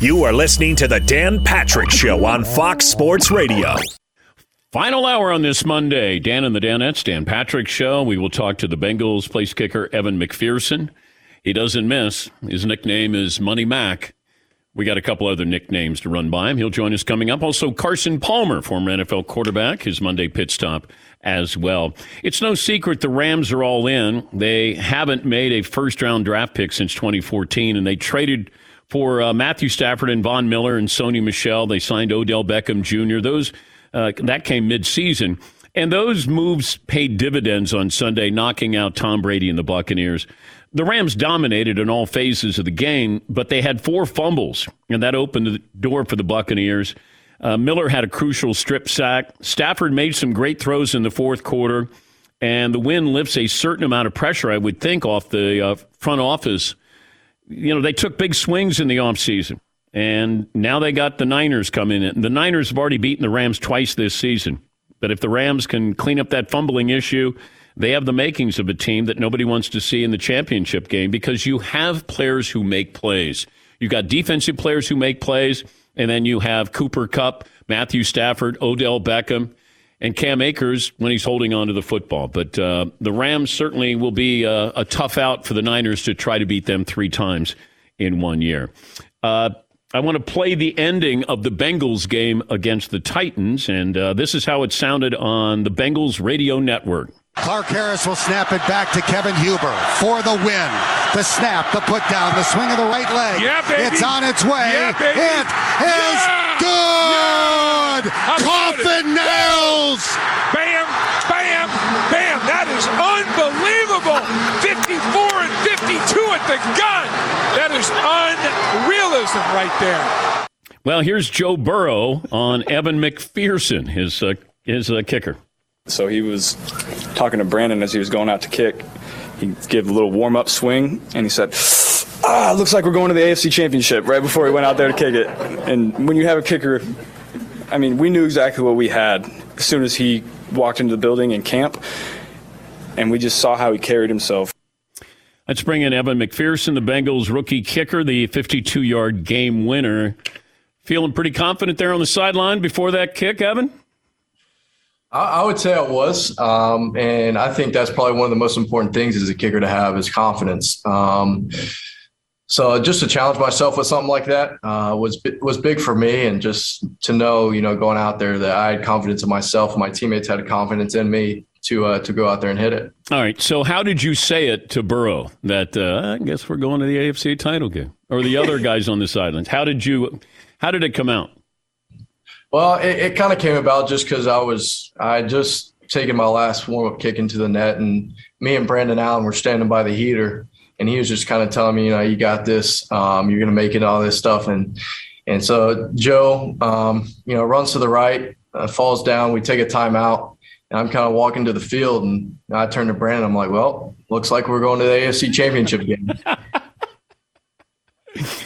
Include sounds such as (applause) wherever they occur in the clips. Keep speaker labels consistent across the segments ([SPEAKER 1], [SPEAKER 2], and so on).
[SPEAKER 1] You are listening to the Dan Patrick Show on Fox Sports Radio.
[SPEAKER 2] Final hour on this Monday. Dan and the Danettes, Dan Patrick Show. We will talk to the Bengals place kicker, Evan McPherson. He doesn't miss. His nickname is Money Mac. We got a couple other nicknames to run by him. He'll join us coming up. Also, Carson Palmer, former NFL quarterback, his Monday pit stop as well. It's no secret the Rams are all in. They haven't made a first round draft pick since 2014, and they traded – for uh, Matthew Stafford and Von Miller and Sony Michel. They signed Odell Beckham Jr. Those uh, that came mid-season, and those moves paid dividends on Sunday, knocking out Tom Brady and the Buccaneers. The Rams dominated in all phases of the game, but they had four fumbles, and that opened the door for the Buccaneers. Uh, Miller had a crucial strip sack. Stafford made some great throws in the fourth quarter, and the win lifts a certain amount of pressure, I would think, off the uh, front office you know, they took big swings in the offseason, and now they got the Niners coming in. The Niners have already beaten the Rams twice this season. But if the Rams can clean up that fumbling issue, they have the makings of a team that nobody wants to see in the championship game because you have players who make plays. You've got defensive players who make plays, and then you have Cooper Kupp, Matthew Stafford, Odell Beckham and Cam Akers when he's holding on to the football. But uh, the Rams certainly will be a, a, tough out for the Niners to try to beat them three times in one year. Uh, I want to play the ending of the Bengals game against the Titans, and uh, this is how it sounded on the Bengals radio network.
[SPEAKER 3] Clark Harris will snap it back to Kevin Huber for the win. The snap, the put down, the swing of the right leg.
[SPEAKER 4] Yeah, baby.
[SPEAKER 3] It's on its way.
[SPEAKER 4] Yeah, baby.
[SPEAKER 3] It is
[SPEAKER 4] yeah.
[SPEAKER 3] good.
[SPEAKER 4] Yeah.
[SPEAKER 3] Coffin nails.
[SPEAKER 4] Bam, bam, bam. That is unbelievable. 54 and 52 at the gun. That is unrealism right there.
[SPEAKER 2] Well, here's Joe Burrow on (laughs) Evan McPherson, his uh, his uh, kicker.
[SPEAKER 5] So he was talking to Brandon as he was going out to kick. He gave a little warm up swing and he said, Ah, looks like we're going to the AFC Championship right before he went out there to kick it. And when you have a kicker, I mean, we knew exactly what we had as soon as he walked into the building and camp, and we just saw how he carried himself.
[SPEAKER 2] Let's bring in Evan McPherson, the Bengals rookie kicker, the 52 yard game winner. Feeling pretty confident there on the sideline before that kick, Evan?
[SPEAKER 6] I, would say I was, um, and I think that's probably one of the most important things as a kicker to have is confidence. Um, so just to challenge myself with something like that uh, was was big for me, and just to know, you know, going out there that I had confidence in myself, my teammates had confidence in me to uh, to go out there and hit it.
[SPEAKER 2] All right. So how did you say it to Burrow that uh, I guess we're going to the AFC title game, or the other (laughs) guys on the sidelines? How did you? How did it come out?
[SPEAKER 6] Well, it, it kind of came about just because I was I just taken my last warm up kick into the net, and me and Brandon Allen were standing by the heater, and he was just kind of telling me, you know, you got this, um, you're gonna make it, all this stuff, and and so Joe, um, you know, runs to the right, uh, falls down. We take a timeout, and I'm kind of walking to the field, and I turn to Brandon. I'm like, well, looks like we're going to the AFC Championship game. (laughs)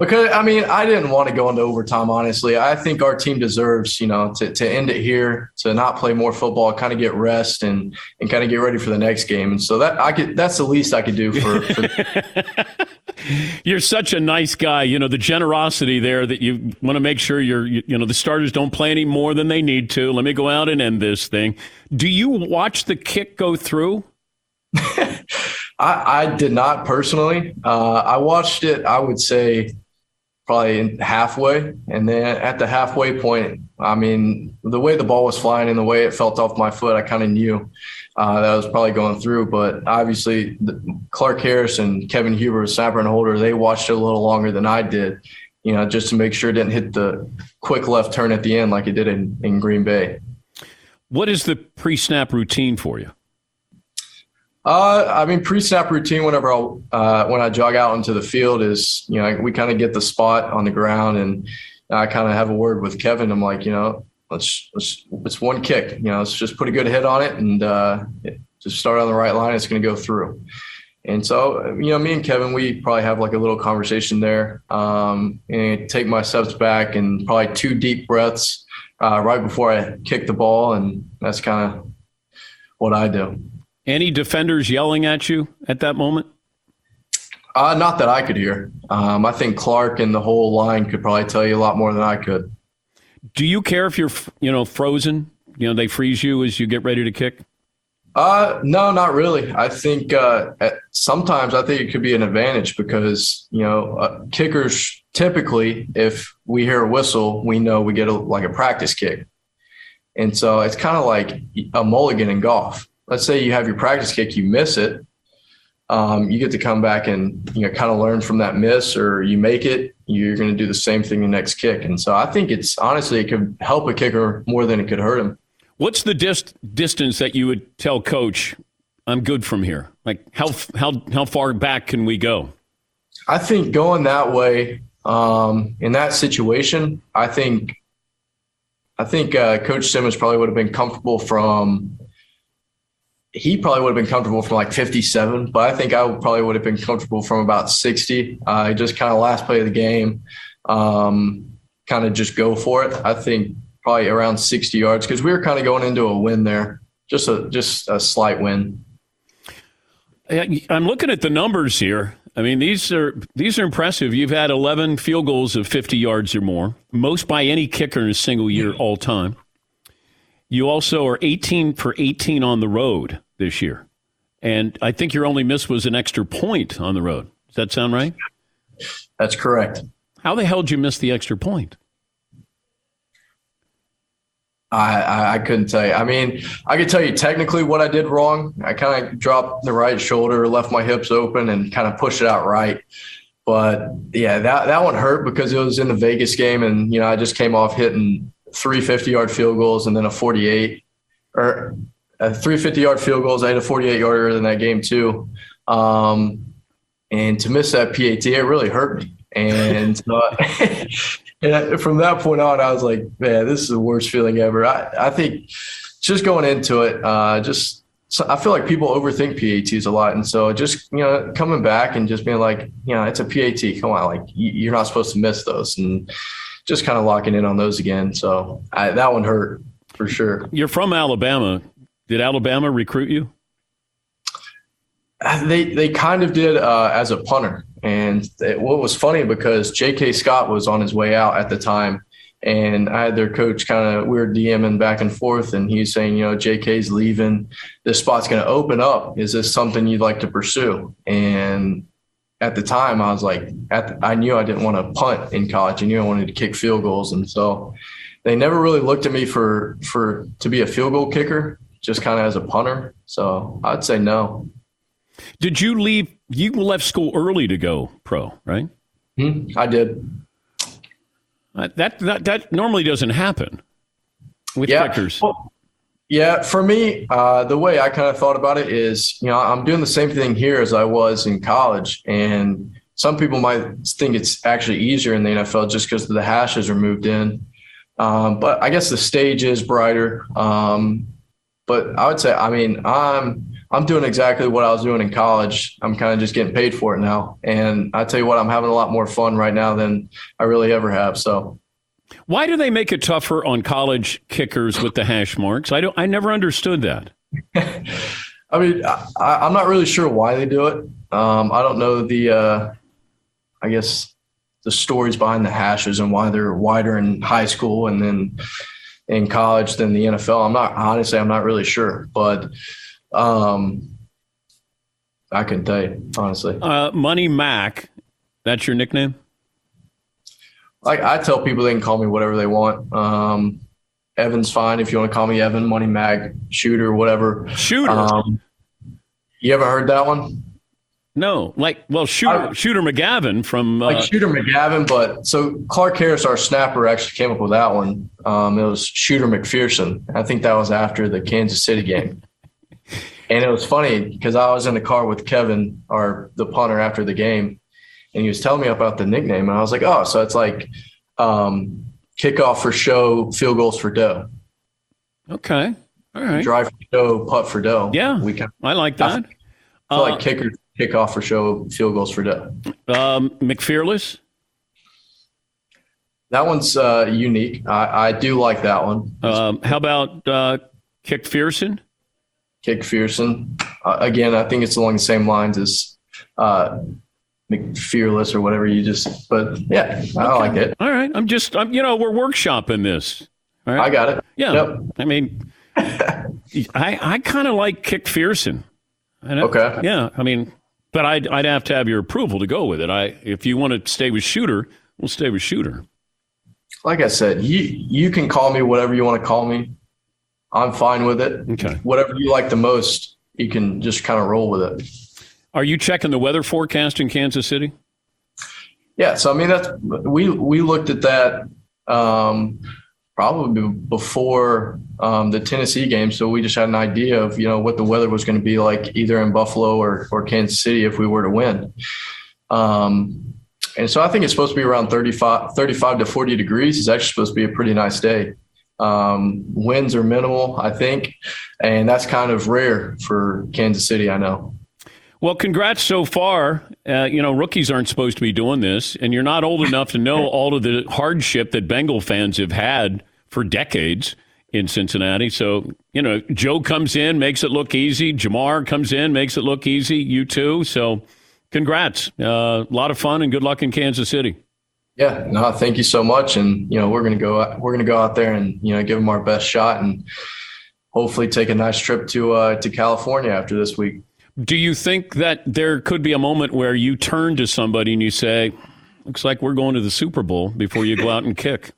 [SPEAKER 6] Because I mean, I didn't want to go into overtime. Honestly, I think our team deserves, you know, to, to end it here, to not play more football, kind of get rest and and kind of get ready for the next game. And so that I could, that's the least I could do for. for (laughs)
[SPEAKER 2] you're such a nice guy. You know the generosity there that you want to make sure you're, you, you know, the starters don't play any more than they need to. Let me go out and end this thing. Do you watch the kick go through? (laughs)
[SPEAKER 6] I, I, did not personally. Uh, I watched it. I would say probably halfway. And then at the halfway point, I mean, the way the ball was flying and the way it felt off my foot, I kind of knew uh, that I was probably going through. But obviously, the, Clark Harris and Kevin Huber, snapper and holder, they watched it a little longer than I did, you know, just to make sure it didn't hit the quick left turn at the end like it did in, in Green Bay.
[SPEAKER 2] What is the pre snap routine for you?
[SPEAKER 6] Uh, I mean, pre-snap routine whenever I uh, when I jog out into the field is you know we kind of get the spot on the ground and I kind of have a word with Kevin. I'm like, you know, let's let's it's one kick. You know, let's just put a good hit on it and uh, just start on the right line. It's going to go through. And so, you know, me and Kevin, we probably have like a little conversation there um, and take my steps back and probably two deep breaths uh, right before I kick the ball. And that's kind of what I do.
[SPEAKER 2] Any defenders yelling at you at that moment?
[SPEAKER 6] Uh, not that I could hear. Um, I think Clark and the whole line could probably tell you a lot more than I could.
[SPEAKER 2] Do you care if you're, you know, frozen? You know, they freeze you as you get ready to kick.
[SPEAKER 6] Uh, no, not really. I think uh, sometimes I think it could be an advantage because you know uh, kickers typically, if we hear a whistle, we know we get a, like a practice kick, and so it's kind of like a mulligan in golf. Let's say you have your practice kick, you miss it, um, you get to come back and you know kind of learn from that miss, or you make it, you're going to do the same thing the next kick. And so I think it's honestly it could help a kicker more than it could hurt him.
[SPEAKER 2] What's the dist- distance that you would tell coach, I'm good from here? Like how how how far back can we go?
[SPEAKER 6] I think going that way um, in that situation, I think I think uh, Coach Simmons probably would have been comfortable from. He probably would have been comfortable from like 57, but I think I probably would have been comfortable from about 60. Uh, just kind of last play of the game, um, kind of just go for it. I think probably around 60 yards because we were kind of going into a win there, just a just a slight win.
[SPEAKER 2] I'm looking at the numbers here. I mean, these are these are impressive. You've had 11 field goals of 50 yards or more, most by any kicker in a single year all time. You also are 18 for 18 on the road this year, and I think your only miss was an extra point on the road. Does that sound right?
[SPEAKER 6] That's correct.
[SPEAKER 2] How the hell did you miss the extra point?
[SPEAKER 6] I, I, couldn't tell you. I mean, I could tell you technically what I did wrong. I kind of dropped the right shoulder, left my hips open, and kind of pushed it out right. But yeah, that that one hurt because it was in the Vegas game, and you know I just came off hitting three 50 yard field goals and then a 48 or a three 50 yard field goals. I had a 48 yarder in that game too. Um, and to miss that PAT, it really hurt me. And uh, (laughs) And from that point on, I was like, man, this is the worst feeling ever. I, I think just going into it, uh, just so I feel like people overthink PATs a lot. And so just, you know, coming back and just being like, you know, it's a PAT. Come on, like you're not supposed to miss those. And just kind of locking in on those again. So I, that one hurt for sure.
[SPEAKER 2] You're from Alabama. Did Alabama recruit you?
[SPEAKER 6] They they kind of did uh, as a punter. And it, what was funny because J.K. Scott was on his way out at the time, and I had their coach kind of we were DMing back and forth, and he's saying, you know, J.K.'s leaving, this spot's going to open up. Is this something you'd like to pursue? And at the time, I was like, the, I knew I didn't want to punt in college. I knew I wanted to kick field goals, and so they never really looked at me for for to be a field goal kicker, just kind of as a punter. So I'd say no.
[SPEAKER 2] Did you leave? You left school early to go pro, right?
[SPEAKER 6] Mm, I did.
[SPEAKER 2] Uh, that that that normally doesn't happen with yeah. kickers. Well,
[SPEAKER 6] yeah, for me, uh, the way I kind of thought about it is, you know, I'm doing the same thing here as I was in college, and some people might think it's actually easier in the NFL just because the hashes are moved in. Um, but I guess the stage is brighter. Um, but I would say, I mean, I'm I'm doing exactly what I was doing in college. I'm kind of just getting paid for it now. And I tell you what, I'm having a lot more fun right now than I really ever have. So
[SPEAKER 2] why do they make it tougher on college kickers with the hash marks? I don't I never understood that. (laughs)
[SPEAKER 6] I mean, I, am not really sure why they do it. Um, I don't know the uh, I guess the stories behind the hashes and why they're wider in high school and then in college than the NFL. I'm not honestly, I'm not really sure, but um, I can tell you honestly.
[SPEAKER 2] Uh, Money Mac, that's your nickname.
[SPEAKER 6] Like I tell people they can call me whatever they want. Um, Evan's fine if you want to call me Evan, Money Mac, Shooter, whatever.
[SPEAKER 2] Shooter. Um,
[SPEAKER 6] you ever heard that one?
[SPEAKER 2] No, like well, Shooter I, Shooter McGavin from
[SPEAKER 6] uh, like Shooter McGavin, but so Clark Harris, our snapper, actually came up with that one. Um, it was Shooter McPherson. I think that was after the Kansas City game. And it was funny because I was in the car with Kevin, our the punter, after the game, and he was telling me about the nickname, and I was like, "Oh, so it's like um, kickoff for show, field goals for dough."
[SPEAKER 2] Okay, all right.
[SPEAKER 6] Drive for show, putt for dough.
[SPEAKER 2] Yeah, we can. I like that.
[SPEAKER 6] I feel uh, like kicker kickoff for show, field goals for dough.
[SPEAKER 2] Um, McFearless.
[SPEAKER 6] That one's uh, unique. I, I, do like that one.
[SPEAKER 2] Um, how about uh, Kick Fearson?
[SPEAKER 6] Kick Fearson. Uh, again, I think it's along the same lines as McFearless or whatever you just. But yeah, I like it.
[SPEAKER 2] All right. I'm just, I'm, you know, we're workshopping this. All right.
[SPEAKER 6] I got it.
[SPEAKER 2] Yeah.
[SPEAKER 6] Yep.
[SPEAKER 2] I mean, (laughs) I I kind of like Kick Fearson. I know-
[SPEAKER 6] Okay.
[SPEAKER 2] Yeah. I mean, but I'd I'd have to have your approval to go with it. I if you want to stay with Shooter, we'll stay with Shooter.
[SPEAKER 6] Like I said, you you can call me whatever you want to call me. I'm fine with it.
[SPEAKER 2] Okay.
[SPEAKER 6] Whatever you like the most, you can just kind of roll with it.
[SPEAKER 2] Are you checking the weather forecast in Kansas City?
[SPEAKER 6] Yeah, so I mean that's we we looked at that um, probably before um, the Tennessee game, so we just had an idea of you know what the weather was going to be like either in Buffalo or or Kansas City if we were to win. Um, and so I think it's supposed to be around 35, 35 to 40 degrees. It's actually supposed to be a pretty nice day. Um, winds are minimal, I think, and that's kind of rare for Kansas City. I know.
[SPEAKER 2] Well, congrats so far. Uh, you know, rookies aren't supposed to be doing this, and you're not old enough to know (laughs) all of the hardship that Bengal fans have had for decades in Cincinnati. So, you know, Joe comes in, makes it look easy. Ja'Marr comes in, makes it look easy. You too. So, congrats. Uh, a lot of fun and good luck in Kansas City.
[SPEAKER 6] Yeah, no, thank you so much. And you know, we're gonna go we're gonna go out there and you know give them our best shot and hopefully take a nice trip to uh, to California after this week.
[SPEAKER 2] Do you think that there could be a moment where you turn to somebody and you say, "Looks like we're going to the Super Bowl" before you go out and kick?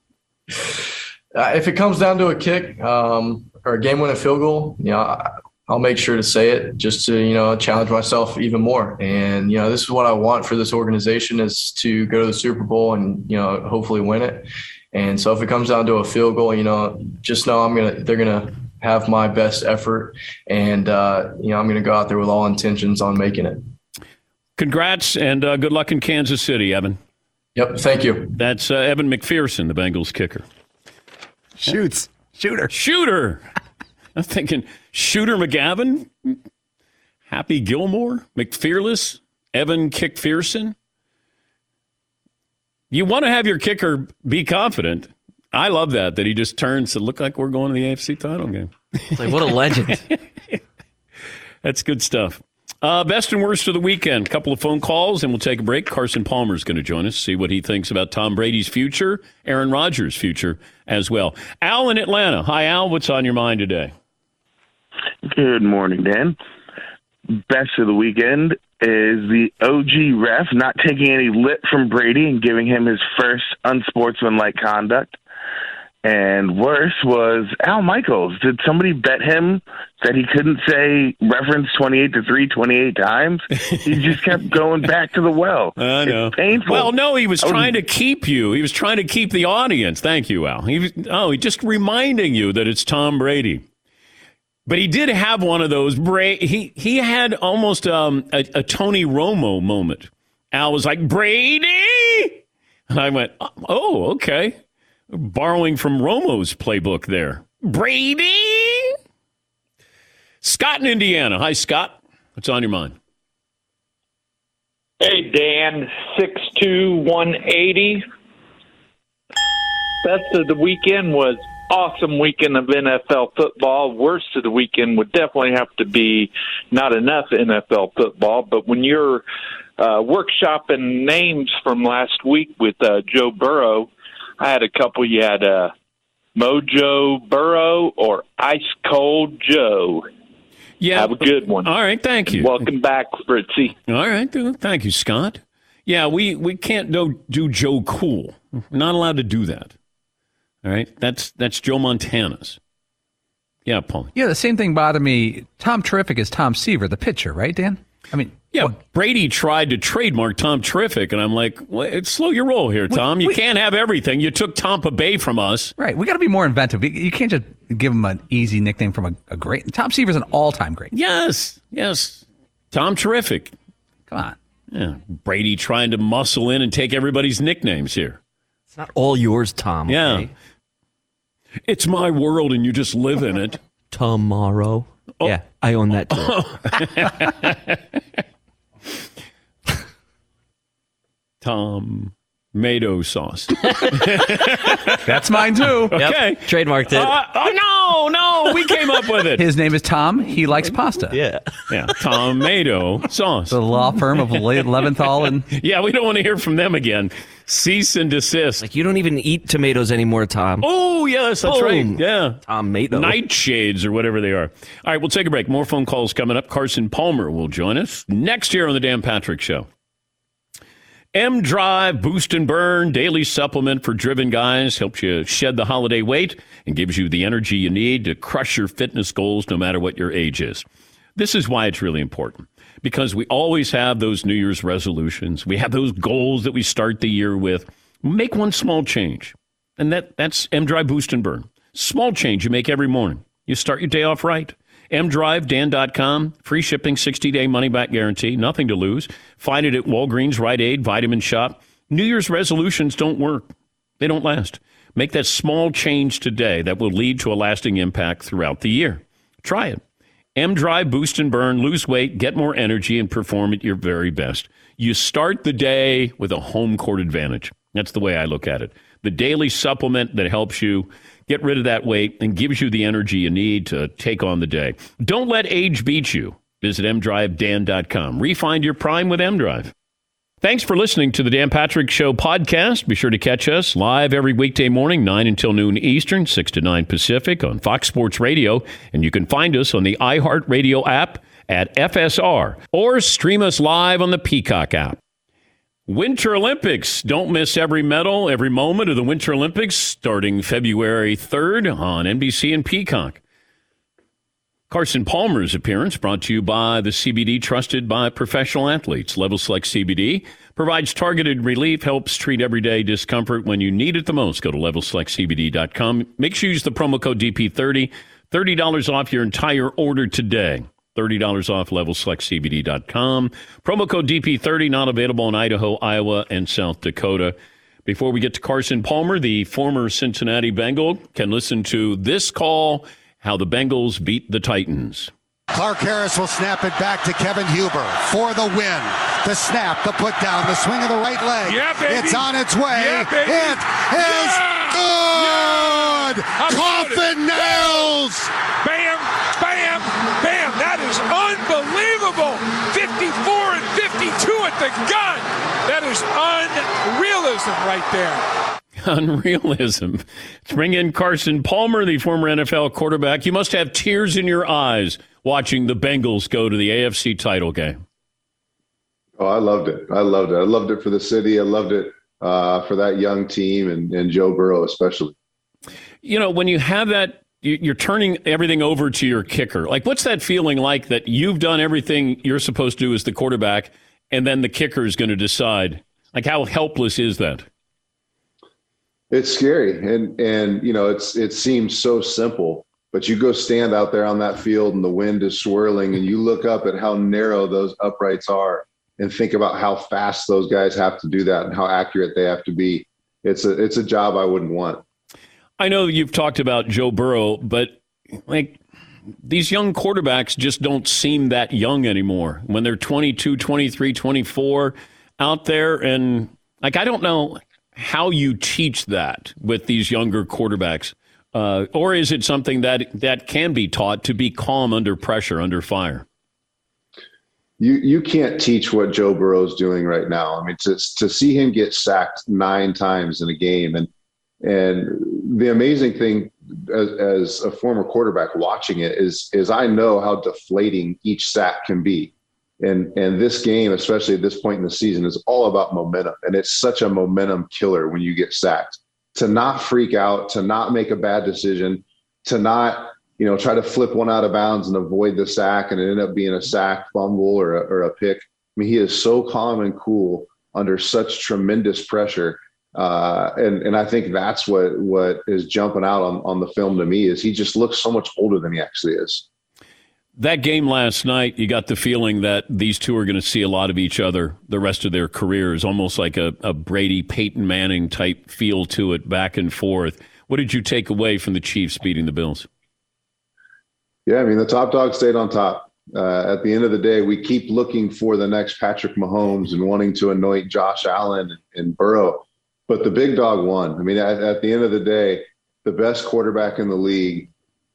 [SPEAKER 6] Uh, if it comes down to a kick um, or a game-winning field goal, you know, I, I'll make sure to say it just to you know challenge myself even more. And you know, this is what I want for this organization is to go to the Super Bowl and you know hopefully win it. And so if it comes down to a field goal, you know, just know I'm gonna they're gonna have my best effort, and uh, you know I'm gonna go out there with all intentions on making it.
[SPEAKER 2] Congrats and uh, good luck in Kansas City, Evan.
[SPEAKER 6] Yep, thank you.
[SPEAKER 2] That's uh, Evan McPherson, the Bengals kicker.
[SPEAKER 7] Shoots. Shooter.
[SPEAKER 2] Shooter. (laughs) I'm thinking Shooter McGavin, Happy Gilmore, McFearless, Evan Kickfearson. You want to have your kicker be confident. I love that, that he just turns said, look like we're going to the AFC title game.
[SPEAKER 8] It's like, what a legend. (laughs)
[SPEAKER 2] That's good stuff. Uh, best and worst of the weekend. A couple of phone calls, and we'll take a break. Carson Palmer is going to join us, see what he thinks about Tom Brady's future, Aaron Rodgers' future as well. Al in Atlanta. Hi, Al. What's on your mind today?
[SPEAKER 9] Good morning, Dan. Best of the weekend is the OG ref not taking any lip from Brady and giving him his first unsportsmanlike conduct. And worse was Al Michaels. Did somebody bet him that he couldn't say reference 28 to 3 28 times? (laughs) he just kept going back to the well.
[SPEAKER 2] I know.
[SPEAKER 9] It's painful.
[SPEAKER 2] Well, no, he was trying to keep you. He was trying to keep the audience. Thank you, Al. He was, oh, he just reminding you that it's Tom Brady. But he did have one of those. Bra- he he had almost um, a, a Tony Romo moment. Al was like Brady, and I went, oh, okay, borrowing from Romo's playbook there. Brady. Scott in Indiana. Hi, Scott. What's on your mind?
[SPEAKER 10] Hey, Dan, six two one eighty. Best of the weekend was awesome weekend of NFL football. Worst of the weekend would definitely have to be not enough NFL football, but when you're uh, workshopping names from last week with uh, Joe Burrow, I had a couple. You had uh, Mojo Burrow or Ice Cold Joe.
[SPEAKER 2] Yeah,
[SPEAKER 10] Have a good one.
[SPEAKER 2] All right, thank you.
[SPEAKER 10] Welcome back, Fritzy.
[SPEAKER 2] All right, thank you, Scott. Yeah, we we can't do, do Joe Cool. We're not allowed to do that. All right, that's that's Joe Montana's. Yeah, Paul.
[SPEAKER 7] Yeah, the same thing bothered me. Tom Terrific is Tom Seaver, the pitcher, right, Dan? I mean,
[SPEAKER 2] Yeah, Brady tried to trademark Tom Terrific, and I'm like, well, slow your roll here, Tom. You
[SPEAKER 7] we-
[SPEAKER 2] can't have everything. You took Tampa Bay from us.
[SPEAKER 7] right. We got to be more inventive. You- You can't just give him an easy nickname from a, a great. Tom Seaver's an all-time great.
[SPEAKER 2] Yes, yes. Tom Terrific.
[SPEAKER 7] Come on.
[SPEAKER 2] Yeah, Brady trying to muscle in and take everybody's nicknames here.
[SPEAKER 8] It's not all yours, Tom.
[SPEAKER 2] Yeah.
[SPEAKER 8] okay?
[SPEAKER 2] It's my world, and you just live in it. (laughs)
[SPEAKER 8] Tomorrow.
[SPEAKER 2] Oh.
[SPEAKER 8] Yeah, I own that too. (laughs)
[SPEAKER 2] Tom Mado sauce. (laughs)
[SPEAKER 7] That's mine too. (laughs)
[SPEAKER 2] Okay.
[SPEAKER 8] Trademarked it.
[SPEAKER 2] Uh, oh, no, no. We came up with it.
[SPEAKER 7] His name is Tom. He likes pasta.
[SPEAKER 8] yeah.
[SPEAKER 2] Yeah. Tomato sauce.
[SPEAKER 7] The law firm of Le- Leventhal and
[SPEAKER 2] Yeah, we don't want to hear from them again. Cease and desist.
[SPEAKER 8] Like you don't even eat tomatoes anymore, Tom.
[SPEAKER 2] Oh, yes, that's right.
[SPEAKER 8] Boom.
[SPEAKER 2] Yeah.
[SPEAKER 8] Tomato.
[SPEAKER 2] Nightshades or whatever they are. All right, we'll take a break. More phone calls coming up. Carson Palmer will join us next year on the Dan Patrick Show. M Drive Boost and Burn daily supplement for driven guys helps you shed the holiday weight and gives you the energy you need to crush your fitness goals no matter what your age is. This is why it's really important because we always have those New Year's resolutions. We have those goals that we start the year with. Make one small change. And that, that's M Drive Boost and Burn. Small change you make every morning. You start your day off right. mdrivedan.com, free shipping, 60 day money back guarantee, nothing to lose. Find it at Walgreens, Rite Aid, Vitamin Shoppe. New Year's resolutions don't work, they don't last. Make that small change today that will lead to a lasting impact throughout the year. Try it. M Drive Boost and Burn, lose weight, get more energy, and perform at your very best. You start the day with a home court advantage. That's the way I look at it. The daily supplement that helps you get rid of that weight and gives you the energy you need to take on the day. Don't let age beat you. Visit mdrivedan.com. Refind your prime with mdrive. Thanks for listening to the Dan Patrick Show podcast. Be sure to catch us live every weekday morning, 9 until noon Eastern, 6 to 9 Pacific on Fox Sports Radio. And you can find us on the iHeartRadio app at FSR or stream us live on the Peacock app. Winter Olympics. Don't miss every medal, every moment of the Winter Olympics starting February 3rd on NBC and Peacock. Carson Palmer's appearance brought to you by the CBD trusted by professional athletes. Level Select CBD provides targeted relief, helps treat everyday discomfort when you need it the most. Go to levelselectcbd.com. Make sure you use the promo code DP30. $30 off your entire order today. $30 off levelselectcbd.com. Promo code DP30 not available in Idaho, Iowa, and South Dakota. Before we get to Carson Palmer, the former Cincinnati Bengal can listen to this call how the Bengals beat the Titans.
[SPEAKER 3] Clark Harris will snap it back to Kevin Huber for the win. The snap, the put down, the swing of the right leg.
[SPEAKER 4] Yeah, baby.
[SPEAKER 3] It's on its way.
[SPEAKER 4] Yeah, baby.
[SPEAKER 3] It is
[SPEAKER 4] Yeah.
[SPEAKER 3] good.
[SPEAKER 4] How about
[SPEAKER 3] Coffin nails.
[SPEAKER 4] Bam, bam, bam. That is unbelievable. 54 and 52 at the gun. That is unrealism right there. (laughs)
[SPEAKER 2] Unrealism. Let's bring in Carson Palmer, the former NFL quarterback. You must have tears in your eyes watching the Bengals go to the AFC title game.
[SPEAKER 11] Oh, I loved it. I loved it. I loved it for the city. I loved it uh, for that young team and, and Joe Burrow especially.
[SPEAKER 2] You know, when you have that, you- you're turning everything over to your kicker. Like, what's that feeling like that you've done everything you're supposed to do as the quarterback, and then the kicker is going to decide? Like, how helpless is that?
[SPEAKER 11] It's scary, and and you know it's it seems so simple, but you go stand out there on that field and the wind is swirling, and you look up at how narrow those uprights are, and think about how fast those guys have to do that and how accurate they have to be. It's a it's a job I wouldn't want.
[SPEAKER 2] I know you've talked about Joe Burrow, but like these young quarterbacks just don't seem that young anymore when they're 22, 23, 24 out there. And like, I don't know how you teach that with these younger quarterbacks. Uh, or is it something that, that can be taught to be calm under pressure, under fire?
[SPEAKER 11] You you can't teach what Joe Burrow's doing right now. I mean, to to see him get sacked nine times in a game, and and the amazing thing as, as a former quarterback watching it is is I know how deflating each sack can be, and and this game, especially at this point in the season, is all about momentum, and it's such a momentum killer when you get sacked. To not freak out, to not make a bad decision, to not you know, try to flip one out of bounds and avoid the sack, and it end up being a sack, fumble, or a, or a pick. I mean, he is so calm and cool under such tremendous pressure, uh, and and I think that's what what is jumping out on on the film to me is he just looks so much older than he actually is.
[SPEAKER 2] That game last night, you got the feeling that these two are going to see a lot of each other the rest of their careers, almost like a, a Brady Peyton Manning type feel to it, back and forth. What did you take away from the Chiefs beating the Bills?
[SPEAKER 11] Yeah, I mean the top dog stayed on top. Uh, at the end of the day, we keep looking for the next Patrick Mahomes and wanting to anoint Josh Allen and Burrow. But the big dog won. I mean, at, at the end of the day, the best quarterback in the league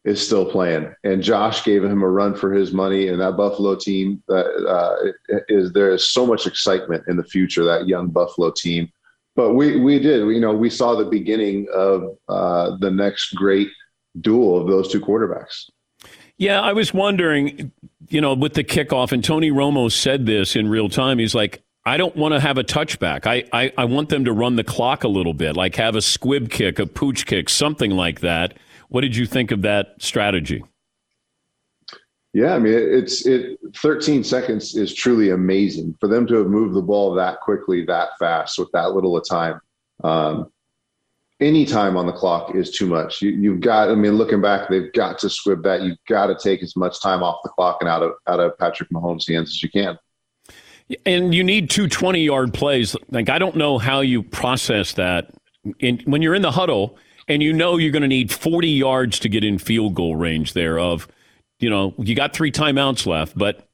[SPEAKER 11] is still playing, and Josh gave him a run for his money. And that Buffalo team that uh, is there is so much excitement in the future. That young Buffalo team, but we we did you know we saw the beginning of uh, the next great duel of those two quarterbacks.
[SPEAKER 2] Yeah, I was wondering, you know, with the kickoff, and Tony Romo said this in real time. He's like, I don't want to have a touchback. I, I, I want them to run the clock a little bit, like have a squib kick, a pooch kick, something like that. What did you think of that strategy?
[SPEAKER 11] Yeah, I mean, it's it. 13 seconds is truly amazing for them to have moved the ball that quickly, that fast, with that little of time. Um, any time on the clock is too much. You, have got. I mean, looking back, they've got to squib that. You've got to take as much time off the clock and out of out of Patrick Mahomes' hands as you can.
[SPEAKER 2] And you need two 20 yard plays. Like I don't know how you process that. In, when you're in the huddle and you know you're going to need 40 yards to get in field goal range there of, you know, you got three timeouts left, but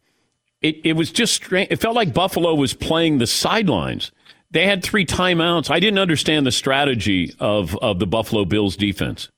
[SPEAKER 2] it, it was just strange. It felt like Buffalo was playing the sidelines. They had three timeouts. I didn't understand the strategy of, of the Buffalo Bills defense.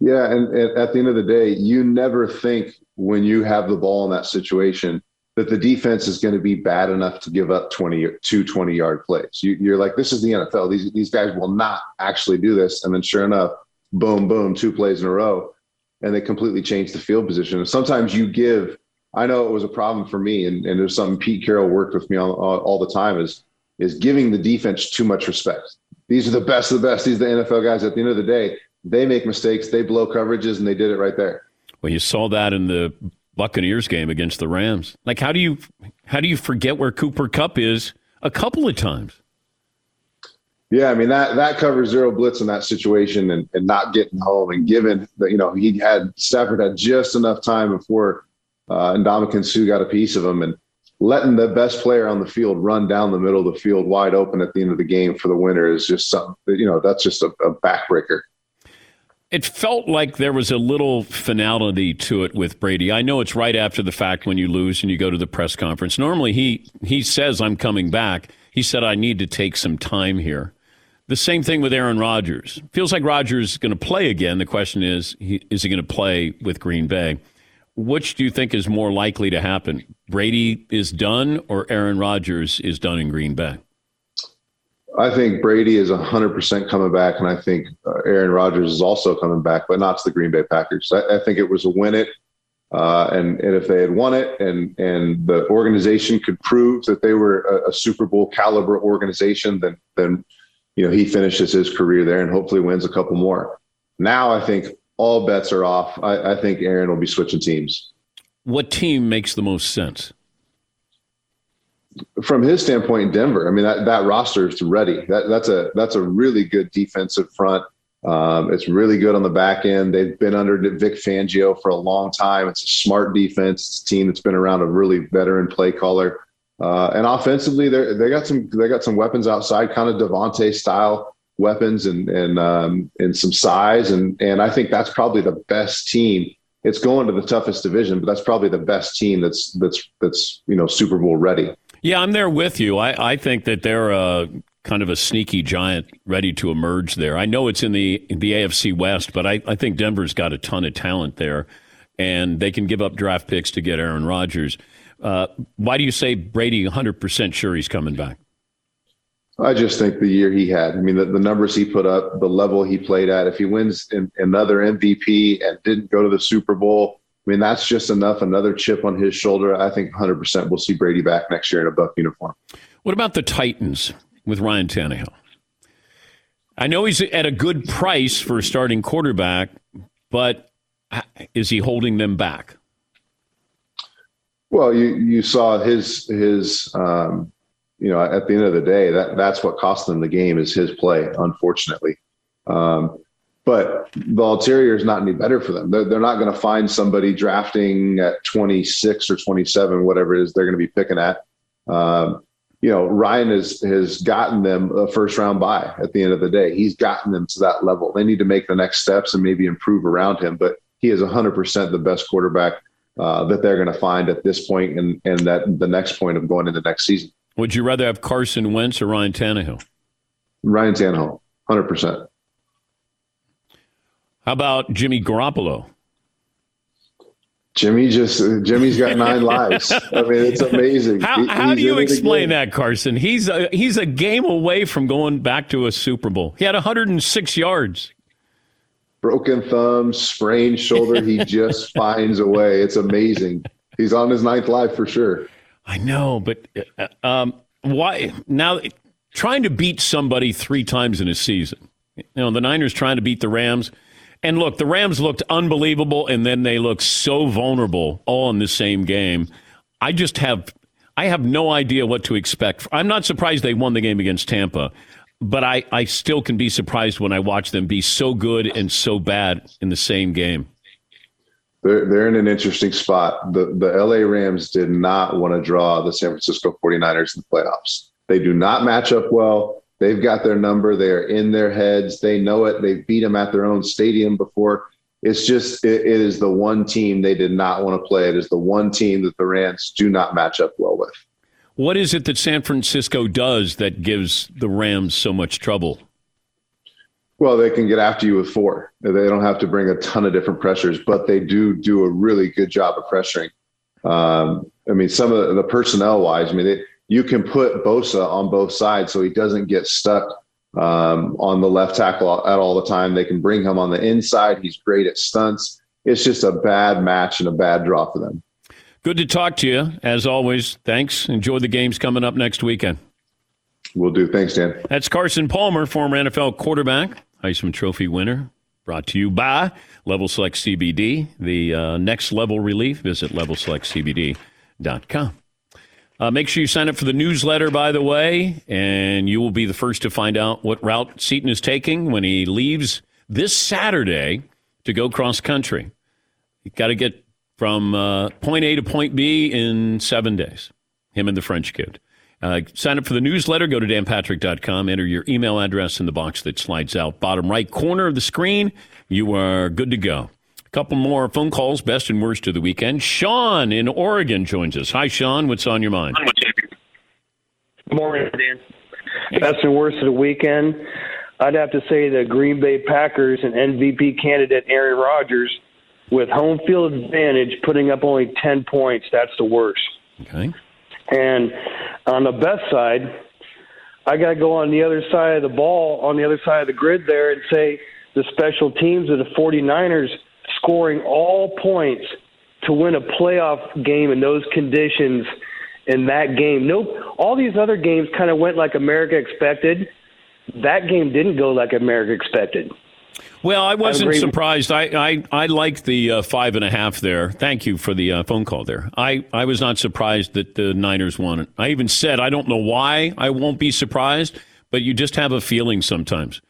[SPEAKER 11] Yeah, and, and at the end of the day, you never think when you have the ball in that situation that the defense is going to be bad enough to give up 20 two 20 yard plays. You, are like, this is the NFL. These, these guys will not actually do this. And then sure enough, boom, boom, two plays in a row. And they completely change the field position. And sometimes you give, I know it was a problem for me. And, and there's something Pete Carroll worked with me on all, all the time is is giving the defense too much respect. These are the best of the best. These are the NFL guys. At the end of the day, they make mistakes, they blow coverages, and they did it right there.
[SPEAKER 2] Well, you saw that in the Buccaneers game against the Rams. Like, how do you how do you forget where Cooper Kupp is a couple of times?
[SPEAKER 11] Yeah, I mean that that covers zero blitz in that situation and, and not getting home and given that you know he had Stafford had just enough time before uh, and Ndamukong Suh got a piece of him and letting the best player on the field run down the middle of the field wide open at the end of the game for the winner is just something, you know, that's just a, a backbreaker.
[SPEAKER 2] It felt like there was a little finality to it with Brady. I know it's right after the fact when you lose and you go to the press conference. Normally he he says I'm coming back. He said I need to take some time here. The same thing with Aaron Rodgers. Feels like Rodgers is going to play again. The question is, he, is he going to play with Green Bay? Which do you think is more likely to happen? Brady is done or Aaron Rodgers is done in Green Bay?
[SPEAKER 11] I think Brady is 100% coming back, and I think uh, Aaron Rodgers is also coming back, but not to the Green Bay Packers. I, I think it was a win it. Uh, and, and if they had won it and, and the organization could prove that they were a, a Super Bowl caliber organization, then, then, you know, he finishes his career there and hopefully wins a couple more. Now I think all bets are off. I, I think Aaron will be switching teams.
[SPEAKER 2] What team makes the most sense?
[SPEAKER 11] From his standpoint, Denver. I mean, that, that roster is ready. That, that's a that's a really good defensive front. Um, it's really good on the back end. They've been under Vic Fangio for a long time. It's a smart defense. It's a team that's been around a really veteran play caller. Uh, and offensively, they they got some they got some weapons outside, kind of Davante style weapons and and um, and some size, and and I think that's probably the best team. It's going to the toughest division, but that's probably the best team that's that's that's you know Super Bowl ready.
[SPEAKER 2] Yeah, I'm there with you. I, I think that they're a kind of a sneaky giant ready to emerge there. I know it's in the in the AFC West, but I, I think Denver's got a ton of talent there, and they can give up draft picks to get Aaron Rodgers. Uh, why do you say Brady 100% sure he's coming back?
[SPEAKER 11] I just think the year he had, I mean, the, the numbers he put up, the level he played at, if he wins in, another MVP and didn't go to the Super Bowl, I mean, that's just enough, another chip on his shoulder. I think 100% we'll see Brady back next year in a Buck uniform.
[SPEAKER 2] What about the Titans with Ryan Tannehill? I know he's at a good price for a starting quarterback, but is he holding them back?
[SPEAKER 11] Well, you you saw his his um, you know, at the end of the day, that that's what cost them the game is his play, unfortunately. Um, but the ulterior is not any better for them. They're, they're not going to find somebody drafting at 26 or 27, whatever it is they're going to be picking at. Um, you know, Ryan has has gotten them a first round bye at the end of the day. He's gotten them to that level. They need to make the next steps and maybe improve around him. But he is 100% the best quarterback uh, that they're going to find at this point and and that the next point of going into next season.
[SPEAKER 2] Would you rather have Carson Wentz or Ryan Tannehill?
[SPEAKER 11] Ryan Tannehill, hundred percent.
[SPEAKER 2] How about Jimmy Garoppolo?
[SPEAKER 11] Jimmy just Jimmy's got nine (laughs) lives. I mean, it's amazing.
[SPEAKER 2] How,
[SPEAKER 11] He-
[SPEAKER 2] how do you explain that, Carson? He's a, he's a game away from going back to a Super Bowl. He had 106 yards.
[SPEAKER 11] Broken thumb, sprained shoulder. He (laughs) just finds a way. It's amazing. He's on his ninth life for sure.
[SPEAKER 2] I know, but uh, um, why now? Trying to beat somebody three times in a season. You know, the Niners trying to beat the Rams, and look, the Rams looked unbelievable, and then they looked so vulnerable all in the same game. I just have, I have no idea what to expect. I'm not surprised they won the game against Tampa, but I, I still can be surprised when I watch them be so good and so bad in the same game.
[SPEAKER 11] They're they're in an interesting spot. The the LA Rams did not want to draw the San Francisco 49ers in the playoffs. They do not match up well. They've got their number. They are in their heads. They know it. They beat them at their own stadium before. It's just it, it is the one team they did not want to play. It is the one team that the Rams do not match up well with.
[SPEAKER 2] What is it that San Francisco does that gives the Rams so much trouble?
[SPEAKER 11] Well, they can get after you with four. They don't have to bring a ton of different pressures, but they do do a really good job of pressuring. Um, I mean, some of the, the personnel wise, I mean, they, you can put Bosa on both sides so he doesn't get stuck um, on the left tackle at all the time. They can bring him on the inside. He's great at stunts. It's just a bad match and a bad draw for them.
[SPEAKER 2] Good to talk to you, as always. Thanks. Enjoy the games coming up next weekend.
[SPEAKER 11] We'll do. Thanks, Dan.
[SPEAKER 2] That's Carson Palmer, former NFL quarterback, Heisman Trophy winner. Brought to you by Level Select CBD, the uh, next level relief. Visit levelselectcbd.com. Uh, make sure you sign up for the newsletter, by the way, and you will be the first to find out what route Seton is taking when he leaves this Saturday to go cross country. You got to get from uh, point A to point B in seven days. Him and the French kid. Uh, sign up for the newsletter. Go to danpatrick.com. Enter your email address in the box that slides out bottom right corner of the screen. You are good to go. Couple more phone calls, best and worst of the weekend. Sean in Oregon joins us. Hi, Sean. What's on your mind?
[SPEAKER 12] Good morning, Dan. Best and worst of the weekend. I'd have to say the Green Bay Packers and MVP candidate Aaron Rodgers, with home field advantage, putting up only 10 points. That's the worst.
[SPEAKER 2] Okay.
[SPEAKER 12] And on the best side, I got to go on the other side of the ball, on the other side of the grid there, and say the special teams of the 49ers scoring all points to win a playoff game in those conditions in that game. Nope. All these other games kind of went like America expected. That game didn't go like America expected.
[SPEAKER 2] Well, I wasn't surprised. I, I, I like the uh, five and a half there. Thank you for the uh, phone call there. I, I was not surprised that the Niners won it. I even said, I don't know why I won't be surprised, but you just have a feeling sometimes.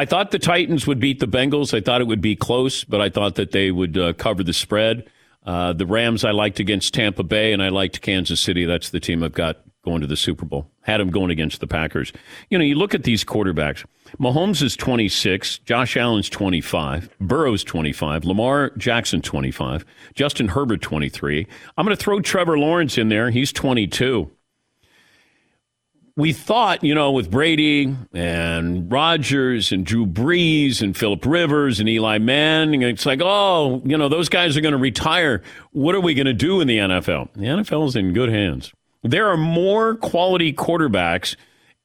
[SPEAKER 2] I thought the Titans would beat the Bengals. I thought it would be close, but I thought that they would uh, cover the spread. Uh, the Rams I liked against Tampa Bay, and I liked Kansas City. That's the team I've got going to the Super Bowl. Had them going against the Packers. You know, you look at these quarterbacks. Mahomes is 26, Josh Allen's 25, Burrow's 25, Lamar Jackson 25, Justin Herbert 23. I'm going to throw Trevor Lawrence in there. He's 22 we thought, you know, with Brady and Rodgers and Drew Brees and Philip Rivers and Eli Manning, it's like, oh, you know, those guys are going to retire. What are we going to do in the NFL? The NFL is in good hands. There are more quality quarterbacks,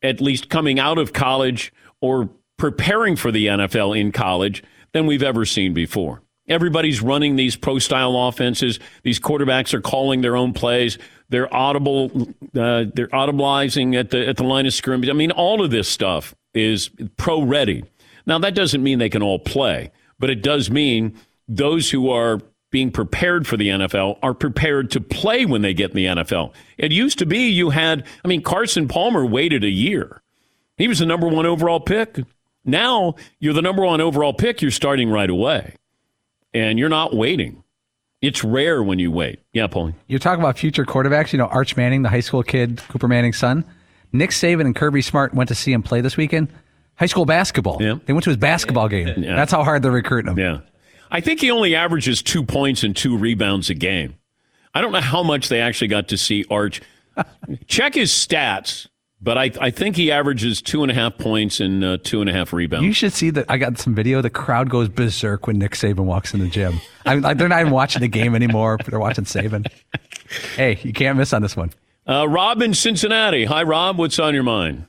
[SPEAKER 2] at least coming out of college or preparing for the NFL in college, than we've ever seen before. Everybody's running these pro style offenses. These quarterbacks are calling their own plays. They're audible. Uh, they're audibleizing at the at the line of scrimmage. I mean, all of this stuff is pro ready. Now that doesn't mean they can all play, but it does mean those who are being prepared for the NFL are prepared to play when they get in the NFL. It used to be you had. I mean, Carson Palmer waited a year. He was the number one overall pick. Now you're the number one overall pick. You're starting right away, and you're not waiting. It's rare when you wait. Yeah, Paulie.
[SPEAKER 7] You're talking about future quarterbacks. You know, Arch Manning, the high school kid, Cooper Manning's son. Nick Saban and Kirby Smart went to see him play this weekend. High school basketball.
[SPEAKER 2] Yeah.
[SPEAKER 7] They went to his basketball game.
[SPEAKER 2] Yeah.
[SPEAKER 7] That's how hard they're recruiting him.
[SPEAKER 2] Yeah. I think he only averages two points and two rebounds a game. I don't know how much they actually got to see Arch. (laughs) Check his stats But I, I think he averages two and a half points and uh, two and a half rebounds.
[SPEAKER 7] You should see that. I got some video. The crowd goes berserk when Nick Saban walks in the gym. I mean, they're not even watching the game anymore. They're watching Saban. Hey, you can't miss on this one.
[SPEAKER 2] Uh, Rob in Cincinnati. Hi, Rob. What's on your mind?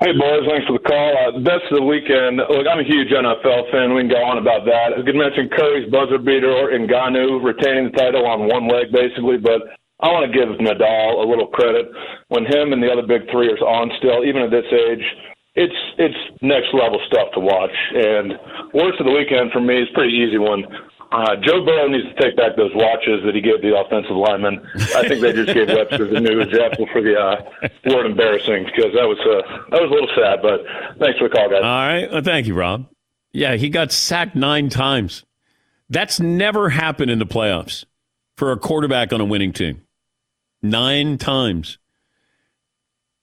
[SPEAKER 13] Hey, boys. Thanks for the call. Uh, best of the weekend. Look, I'm a huge NFL fan. We can go on about that. I could mention Curry's buzzer beater or Ngannou retaining the title on one leg, basically, but I want to give Nadal a little credit. When him and the other big three are on still, even at this age, it's it's next level stuff to watch. And worst of the weekend for me is pretty easy one. Uh, Joe Burrow needs to take back those watches that he gave the offensive lineman. I think they just gave Webster the new example for the uh, word embarrassing because that was uh, that was a little sad. But thanks for the call, guys.
[SPEAKER 2] All right. Well, thank you, Rob. Yeah, he got sacked nine times. That's never happened in the playoffs for a quarterback on a winning team. Nine times.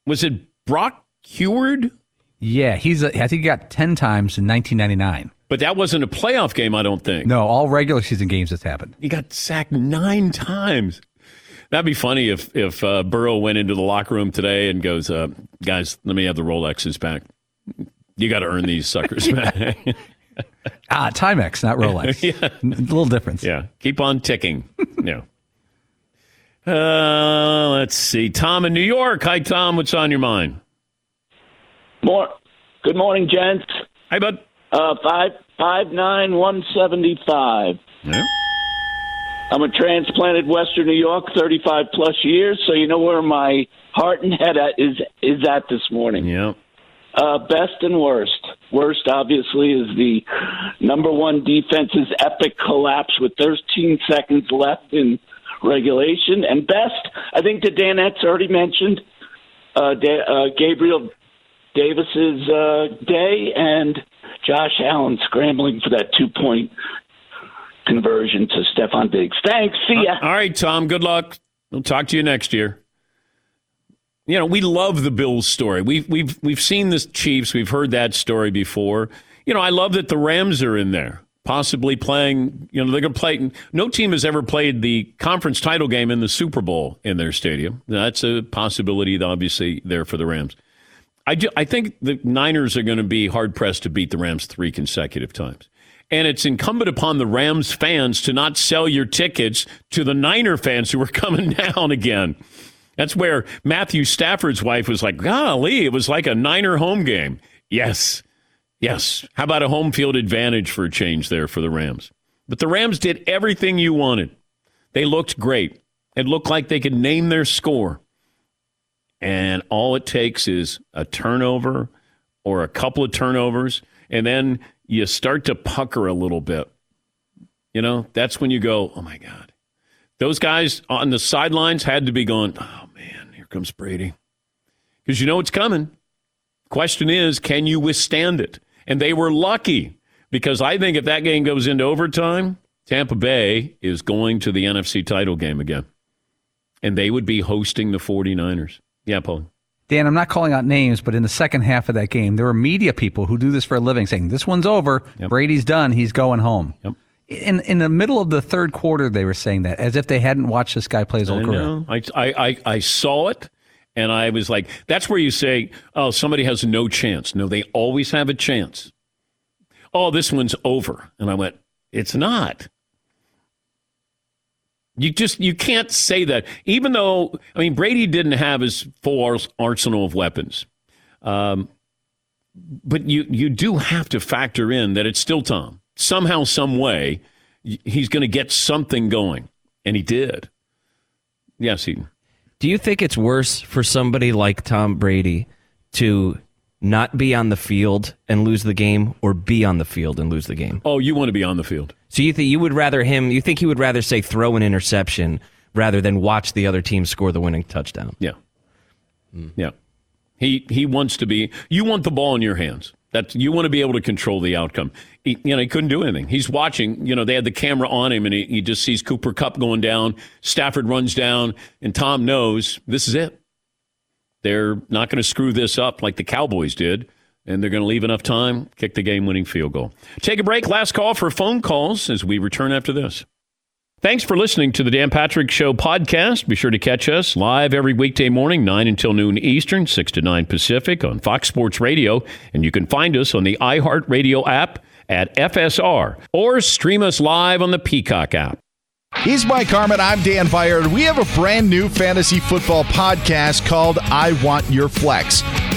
[SPEAKER 2] Was it Brock Huard?
[SPEAKER 7] Yeah, he's. A, I think he got ten times in 1999.
[SPEAKER 2] But that wasn't a playoff game, I don't think.
[SPEAKER 7] No, all regular season games has happened.
[SPEAKER 2] He got sacked nine times. That'd be funny if if uh, Burrow went into the locker room today and goes, uh, "Guys, let me have the Rolexes back. You got to earn these suckers (laughs) back."
[SPEAKER 7] ah, Timex, not Rolex. (laughs) yeah. A little difference.
[SPEAKER 2] Yeah, keep on ticking. (laughs) yeah. Uh, let's see. Tom in New York. Hi, Tom. What's on your mind?
[SPEAKER 14] More. Good morning, gents.
[SPEAKER 2] Hi, bud.
[SPEAKER 14] Uh, five five nine one seventy five.
[SPEAKER 2] Yeah.
[SPEAKER 14] I'm a transplanted Western New York, thirty five plus years. So you know where my heart and head at is is at this morning.
[SPEAKER 2] Yeah.
[SPEAKER 14] Uh, best and worst. Worst, obviously, is the number one defense's epic collapse with 13 seconds left in regulation. And best, I think the Danettes already mentioned uh, uh, Gabriel Davis's uh, day and Josh Allen scrambling for that two point conversion to Stefon Diggs. Thanks. See ya.
[SPEAKER 2] All right, Tom. Good luck. We'll talk to you next year. You know, we love the Bills story. We've we've we've seen the Chiefs. We've heard that story before. You know, I love that the Rams are in there, possibly playing. You know, they're going to play. No team has ever played the conference title game in the Super Bowl in their stadium. That's a possibility, obviously, there for the Rams. I, do, I think the Niners are going to be hard pressed to beat the Rams three consecutive times. And it's incumbent upon the Rams fans to not sell your tickets to the Niner fans who are coming (laughs) down again. That's where Matthew Stafford's wife was like, golly, it was like a Niner home game. Yes. Yes. How about a home field advantage for a change there for the Rams? But the Rams did everything you wanted. They looked great. It looked like they could name their score. And all it takes is a turnover or a couple of turnovers, and then you start to pucker a little bit. You know, that's when you go, oh my God. Those guys on the sidelines had to be going, oh man, here comes Brady. Because you know it's coming. Question is, can you withstand it? And they were lucky because I think if that game goes into overtime, Tampa Bay is going to the NFC title game again. And they would be hosting the 49ers. Yeah, Paul.
[SPEAKER 7] Dan, I'm not calling out names, but in the second half of that game, there were media people who do this for a living saying, This one's over.
[SPEAKER 2] Yep.
[SPEAKER 7] Brady's done. He's going home.
[SPEAKER 2] Yep.
[SPEAKER 7] In, in the middle of the third quarter, they were saying that as if they hadn't watched this guy play his whole
[SPEAKER 2] I
[SPEAKER 7] career.
[SPEAKER 2] I, I, I saw it and I was like, that's where you say, oh, somebody has no chance. No, they always have a chance. Oh, this one's over. And I went, it's not. You just you can't say that. Even though I mean Brady didn't have his full arsenal of weapons, um, but you you do have to factor in that it's still Tom. Somehow, some way, he's going to get something going, and he did. Yes, he.
[SPEAKER 8] Do you think it's worse for somebody like Tom Brady to not be on the field and lose the game, or be on the field and lose the game?
[SPEAKER 2] Oh, you want to be on the field.
[SPEAKER 8] So you think you would rather him? You think he would rather say throw an interception rather than watch the other team score the winning touchdown?
[SPEAKER 2] Yeah, yeah. He he wants to be. You want the ball in your hands. That you want to be able to control the outcome. He, you know, he couldn't do anything. He's watching. You know, they had the camera on him, and he, he just sees Cooper Kupp going down. Stafford runs down, and Tom knows this is it. They're not going to screw this up like the Cowboys did and they're going to leave enough time, kick the game winning field goal. Take a break. Last call for phone calls as we return after this. Thanks for listening to the Dan Patrick Show podcast. Be sure to catch us live every weekday morning, 9 until noon Eastern, 6 to 9 Pacific on Fox Sports Radio. And you can find us on the iHeartRadio app at FSR or stream us live on the Peacock app.
[SPEAKER 15] He's Mike Harmon. I'm Dan Beyer. We have a brand new fantasy football podcast called I Want Your Flex.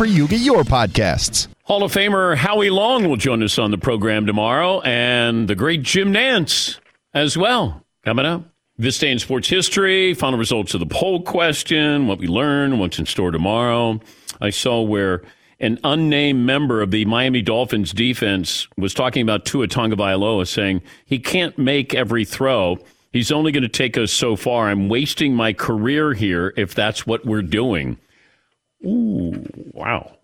[SPEAKER 15] you get your podcasts.
[SPEAKER 2] Hall of Famer Howie Long will join us on the program tomorrow, and the great Jim Nantz as well coming up. This day in sports history, final results of the poll question, what we learned, what's in store tomorrow. I saw where an unnamed member of the Miami Dolphins defense was talking about Tua Tagovailoa, saying he can't make every throw. He's only going to take us so far. I'm wasting my career here if that's what we're doing. Ooh, wow.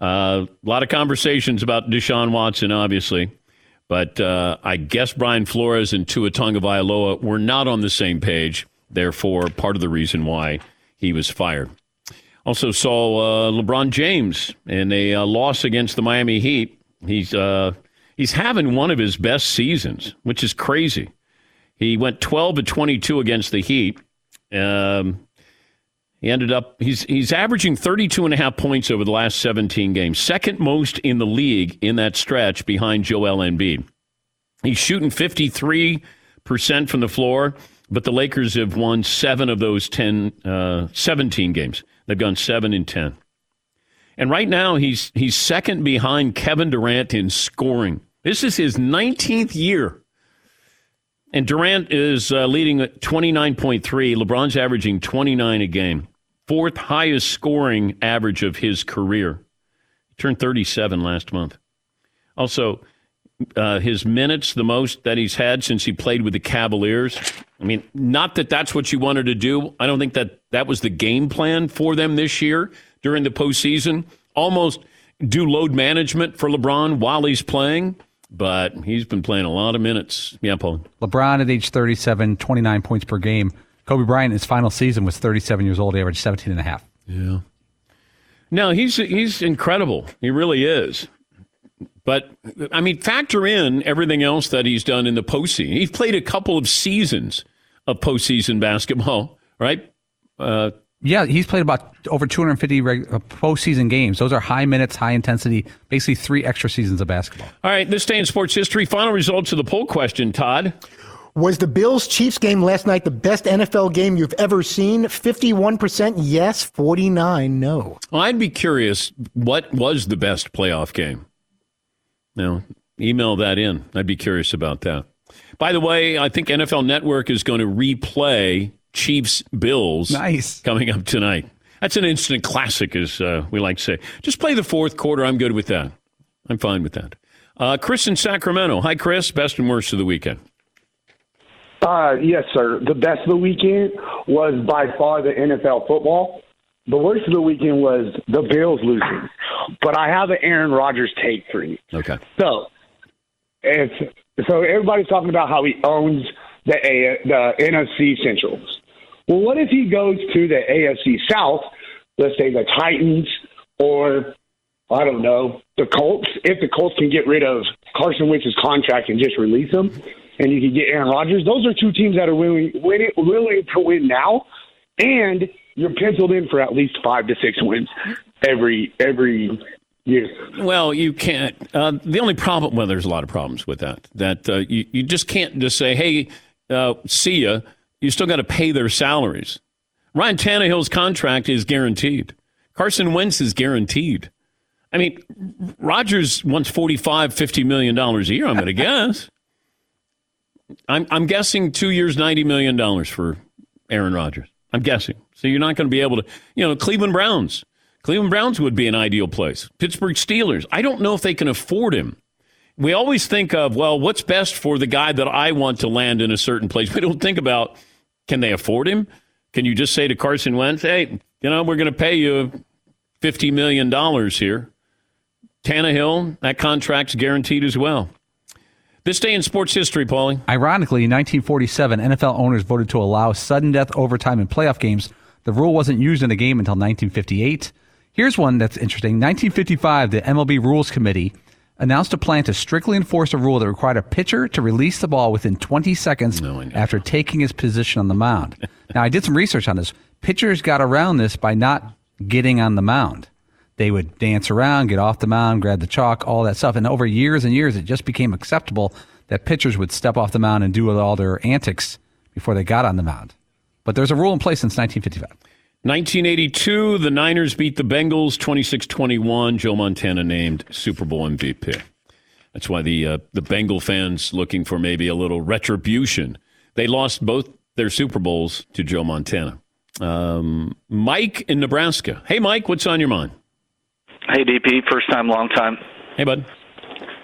[SPEAKER 2] Uh, a lot of conversations about Deshaun Watson, obviously, but uh, I guess Brian Flores and Tua Tagovailoa were not on the same page. Therefore, part of the reason why he was fired. Also saw uh, LeBron James in a uh, loss against the Miami Heat. He's uh, he's having one of his best seasons, which is crazy. He went 12 to 22 against the Heat. Um, he ended up he's he's averaging 32 and a half points over the last 17 games, second most in the league in that stretch behind Joel Embiid. He's shooting 53% from the floor, but the Lakers have won 7 of those 10 uh, 17 games. They've gone 7 and 10. And right now he's he's second behind Kevin Durant in scoring. This is his 19th year. And Durant is uh, leading at 29.3. LeBron's averaging 29 a game fourth highest scoring average of his career. He turned 37 last month. Also, uh, his minutes, the most that he's had since he played with the Cavaliers. I mean, not that that's what you wanted to do. I don't think that that was the game plan for them this year during the postseason. Almost do load management for LeBron while he's playing, but he's been playing a lot of minutes. Yeah, Paul.
[SPEAKER 7] LeBron at age 37, 29 points per game. Kobe Bryant, his final season was 37 years old. He averaged 17 and a half.
[SPEAKER 2] Yeah. No, he's he's incredible. He really is. But I mean, factor in everything else that he's done in the postseason. He's played a couple of seasons of postseason basketball, (laughs) right? Uh,
[SPEAKER 7] yeah, he's played about over 250 reg- uh, postseason games. Those are high minutes, high intensity, basically three extra seasons of basketball.
[SPEAKER 2] All right, this day in sports history. Final results of the poll question, Todd.
[SPEAKER 16] Was the Bills Chiefs game last night the best NFL game you've ever seen? 51% yes, 49 no.
[SPEAKER 2] Well, I'd be curious what was the best playoff game? Now, email that in. I'd be curious about that. By the way, I think NFL Network is going to replay Chiefs Bills
[SPEAKER 7] nice.
[SPEAKER 2] coming up tonight. That's an instant classic, as uh, we like to say. Just play the fourth quarter. I'm good with that. I'm fine with that. Uh, Chris in Sacramento. Hi, Chris. Best and worst of the weekend.
[SPEAKER 17] Uh, yes, sir. The best of the weekend was by far the NFL football. The worst of the weekend was the Bills losing. But I have an Aaron Rodgers take for you.
[SPEAKER 2] Okay.
[SPEAKER 17] So, it's so everybody's talking about how he owns the A, the NFC Centrals. Well, what if he goes to the AFC South? Let's say the Titans or I don't know the Colts. If the Colts can get rid of Carson Wentz's contract and just release him, and you can get Aaron Rodgers. Those are two teams that are willing, willing, willing to win now, and you're penciled in for at least five to six wins every every year.
[SPEAKER 2] Well, you can't. Uh, the only problem, well, there's a lot of problems with that. That uh, you you just can't just say, "Hey, uh, see ya." You still got to pay their salaries. Ryan Tannehill's contract is guaranteed. Carson Wentz is guaranteed. I mean, Rodgers wants 45, 50 million dollars a year. I'm going (laughs) to guess. I'm, I'm guessing two years, $90 million for Aaron Rodgers. I'm guessing. So you're not going to be able to, you know, Cleveland Browns. Cleveland Browns would be an ideal place. Pittsburgh Steelers. I don't know if they can afford him. we always think of, well, what's best for the guy that I want to land in a certain place. (laughs) We don't think about, can they afford him? Can you just say to Carson Wentz, hey, you know, we're going to pay you $50 million here? Tannehill, that contract's guaranteed as well. This day in sports history, Paulie.
[SPEAKER 7] Ironically, in 1947, NFL owners voted to allow sudden death overtime in playoff games. The rule wasn't used in a game until 1958. Here's one that's interesting. 1955, the MLB Rules Committee announced a plan to strictly enforce a rule that required a pitcher to release the ball within 20 seconds after taking his position on the mound. (laughs) now, I did some research on this. Pitchers got around this by not getting on the mound. They would dance around, get off the mound, grab the chalk, all that stuff. And over years and years, it just became acceptable that pitchers would step off the mound and do all their antics before they got on the mound. But there's a rule in place since 1955.
[SPEAKER 2] 1982, the Niners beat the Bengals 26 21. Joe Montana named Super Bowl MVP. That's why the, uh, the Bengal fans looking for maybe a little retribution. They lost both their Super Bowls to Joe Montana. Um, Mike in Nebraska. Hey, Mike, what's on your mind?
[SPEAKER 18] Hey, DP, first time, long time.
[SPEAKER 2] Hey, bud.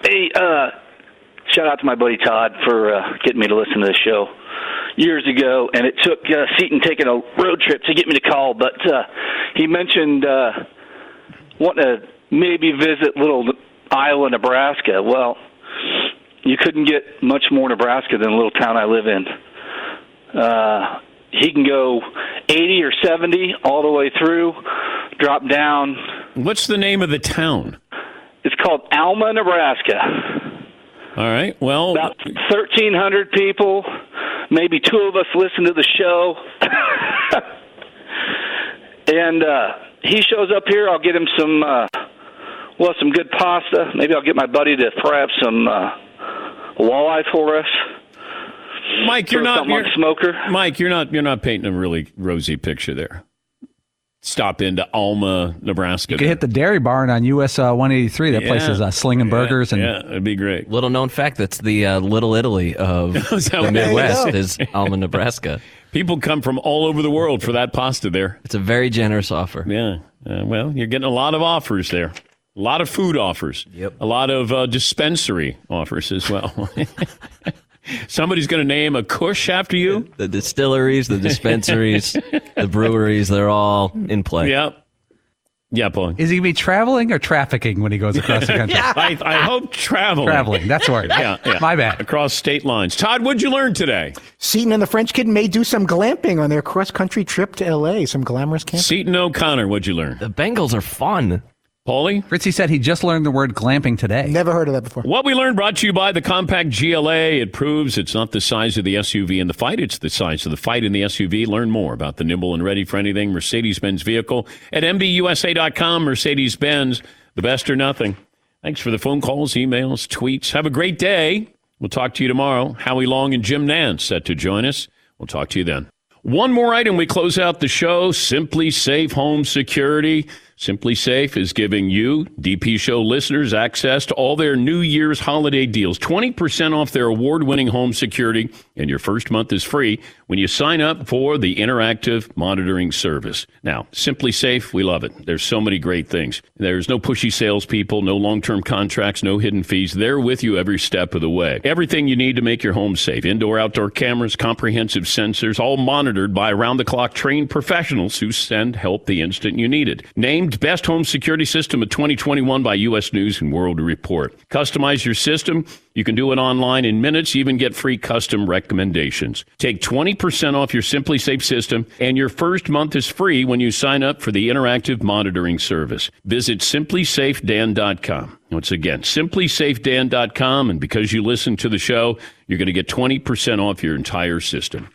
[SPEAKER 18] Hey, uh, shout out to my buddy Todd for uh, getting me to listen to this show years ago, and it took uh, Seton taking a road trip to get me to call. But uh, he mentioned uh, wanting to maybe visit little Iowa, Nebraska. Well, you couldn't get much more Nebraska than the little town I live in. Uh, he can go 80 or 70 all the way through, drop down.
[SPEAKER 2] What's the name of the town?
[SPEAKER 18] It's called Alma, Nebraska.
[SPEAKER 2] All right. Well,
[SPEAKER 18] about 1,300 people. Maybe two of us listen to the show. (laughs) and uh, he shows up here. I'll get him some, uh, well, some good pasta. Maybe I'll get my buddy to fry up some uh, walleye for us.
[SPEAKER 2] Mike, you're not you're-
[SPEAKER 18] smoker.
[SPEAKER 2] Mike, you're not you're not painting a really rosy picture there. Stop into Alma, Nebraska.
[SPEAKER 7] You could hit the Dairy Barn on US uh, 183. That place
[SPEAKER 2] Yeah.
[SPEAKER 7] is uh, slinging burgers and
[SPEAKER 2] yeah, it'd be great.
[SPEAKER 8] Little known fact that's the uh, Little Italy of (laughs) the Midwest
[SPEAKER 2] There you go.
[SPEAKER 8] is Alma, Nebraska. (laughs)
[SPEAKER 2] People come from all over the world for that pasta there.
[SPEAKER 8] It's a very generous offer.
[SPEAKER 2] Yeah. Uh, well, you're getting a lot of offers there. A lot of food offers. Yep. A lot of uh, dispensary offers as well. (laughs) Somebody's going to name a Kush after you.
[SPEAKER 8] The distilleries, the dispensaries, (laughs) the breweries, they're all in play.
[SPEAKER 2] Yep. Yeah, Paul.
[SPEAKER 7] Is he going to be traveling or trafficking when he goes across the country? (laughs)
[SPEAKER 2] I, I hope traveling.
[SPEAKER 7] Traveling, that's the word.
[SPEAKER 2] Yeah, yeah.
[SPEAKER 7] My bad.
[SPEAKER 2] Across state lines. Todd, what'd you learn today?
[SPEAKER 16] Seton and the French kid may do some glamping on their cross country trip to LA, some glamorous camping.
[SPEAKER 2] Seton O'Connor, what'd you learn?
[SPEAKER 8] The Bengals are fun.
[SPEAKER 2] Paulie?
[SPEAKER 7] Fritzy said he just learned the word glamping today.
[SPEAKER 16] Never heard of that before.
[SPEAKER 2] What we learned brought to you by the compact GLA. It proves it's not the size of the SUV in the fight, it's the size of the fight in the SUV. Learn more about the nimble and ready for anything Mercedes Benz vehicle at MBUSA.com. Mercedes Benz, the best or nothing. Thanks for the phone calls, emails, tweets. Have a great day. We'll talk to you tomorrow. Howie Long and Jim Nantz set to join us. We'll talk to you then. One more item we close out the show SimpliSafe Home Security. SimpliSafe is giving you, DP Show listeners, access to all their New Year's holiday deals. 20% off their award winning home security, and your first month is free when you sign up for the interactive monitoring service. Now, SimpliSafe, we love it. There's so many great things. There's no pushy salespeople, no long term contracts, no hidden fees. They're with you every step of the way. Everything you need to make your home safe indoor, outdoor cameras, comprehensive sensors, all monitored by around the clock trained professionals who send help the instant you need it. Named Best Home Security System of 2021 by U.S. News and World Report. Customize your system. You can do it online in minutes, even get free custom recommendations. Take 20% off your SimpliSafe system, and your first month is free when you sign up for the interactive monitoring service. Visit simplysafedan.com. Once again, simplysafedan.com, and because you listen to the show, you're going to get 20% off your entire system.